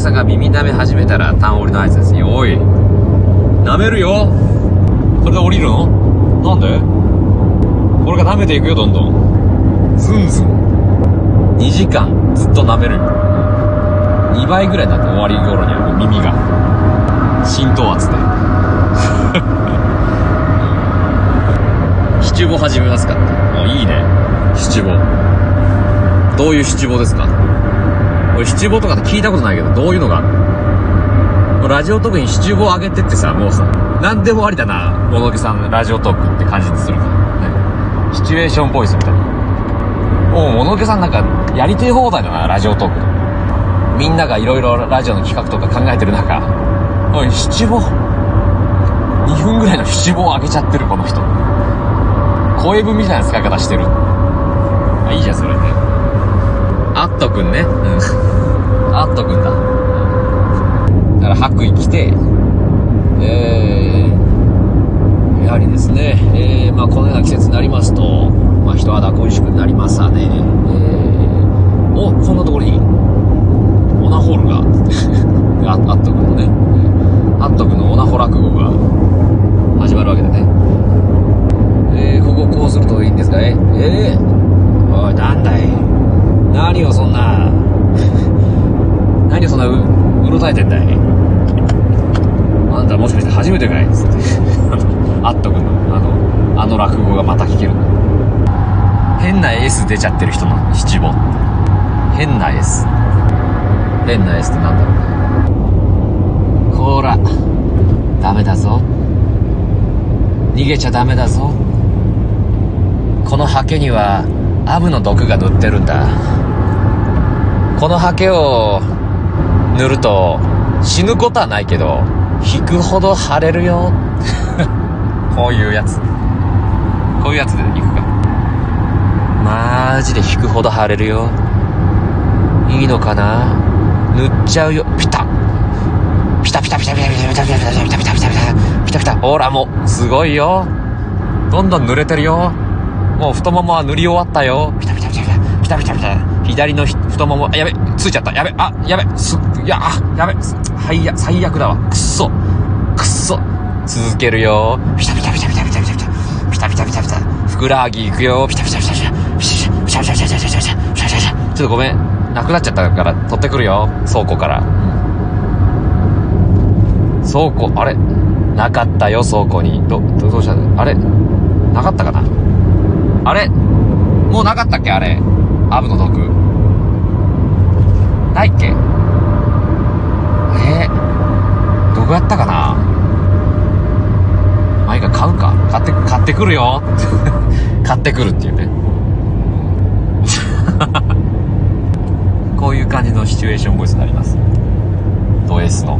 客さんが耳舐め始めたら単折りの合図ですよ。おい。舐めるよそれで降りるの？なんで？これが舐めていくよ、どんどん。ズンズン。2時間ずっと舐める。2倍ぐらいだって終わり頃にはもう耳が。浸透圧で。七五始めますかあ、いいね。七五。どういう七五ですか？俺七五とかって聞いたことないけど、どういうのが？あるのラジオトークに七五上げてってさ、もうさ、何でもありだな、ものけさんラジオトークって感じにするから。ね。シチュエーションボイスみたいな。おう、ものけさんなんか、やりてえ放題だな、ラジオトークで。みんながいろいろラジオの企画とか考えてる中、おい、七五。2分ぐらいの七五を上げちゃってる、この人。声文みたいな使い方してる。あ、いいじゃん、それね。あっとくんね。うん。あっとくんだ。だから白衣着て、えー、やはりですね、えー、まあこのような季節になりますと、まあ人肌恋しくなりますわね。えー、お、こんなところに、オナホールが、ああっとくんのね、あっとくんのオナホ落語が始まるわけでね。えー、こここうするといいんですかええー、なう、うろたえてんだい。あんたもしかして初めてかい?っつって。あっとくんの、あの、あの落語がまた聞ける。変な S 出ちゃってる人の七五。変な S。変な S ってなんだろうね。こら、ダメだぞ。逃げちゃダメだぞ。このハケにはアブの毒が塗ってるんだ。このハケを塗ると死ぬことはないけど、引くほど腫れるよ。こういうやつ。こういうやつでいくか。マジで引くほど腫れるよ。いいのかな？塗っちゃうよ。ピタピタピタピタピタピタピタピタピタピタピタピタピタピタピタほらもう、すごいよ。どんどん濡れてるよ。もう太ももは塗り終わったよ。ピタピタピタピタピタピタピタ。左の太もも、やべ、ついちゃった。やべ、あ、やべ、す、いや、あ、やべ、はいや、最悪だわ。くっそ。くっそ。続けるよ。ピタピタピタピタピタピタピタ。ピタピタピタピタ。ふくらはぎいくよ。ピタピタピタピタ。ピタピタピタピタピタピタピタピタピタピタ。ちょっとごめん。なくなっちゃったから取ってくるよ。倉庫から。倉庫、あれなかったよ、倉庫に。ど、どうしたあれなかったかなあれもうなかったっけあれ。アブの毒。ないっけ？え、どこやったかな？まあいいか、買うか。買って、買ってくるよ。買ってくるっていうね。こういう感じのシチュエーションボイスになります。ド S の。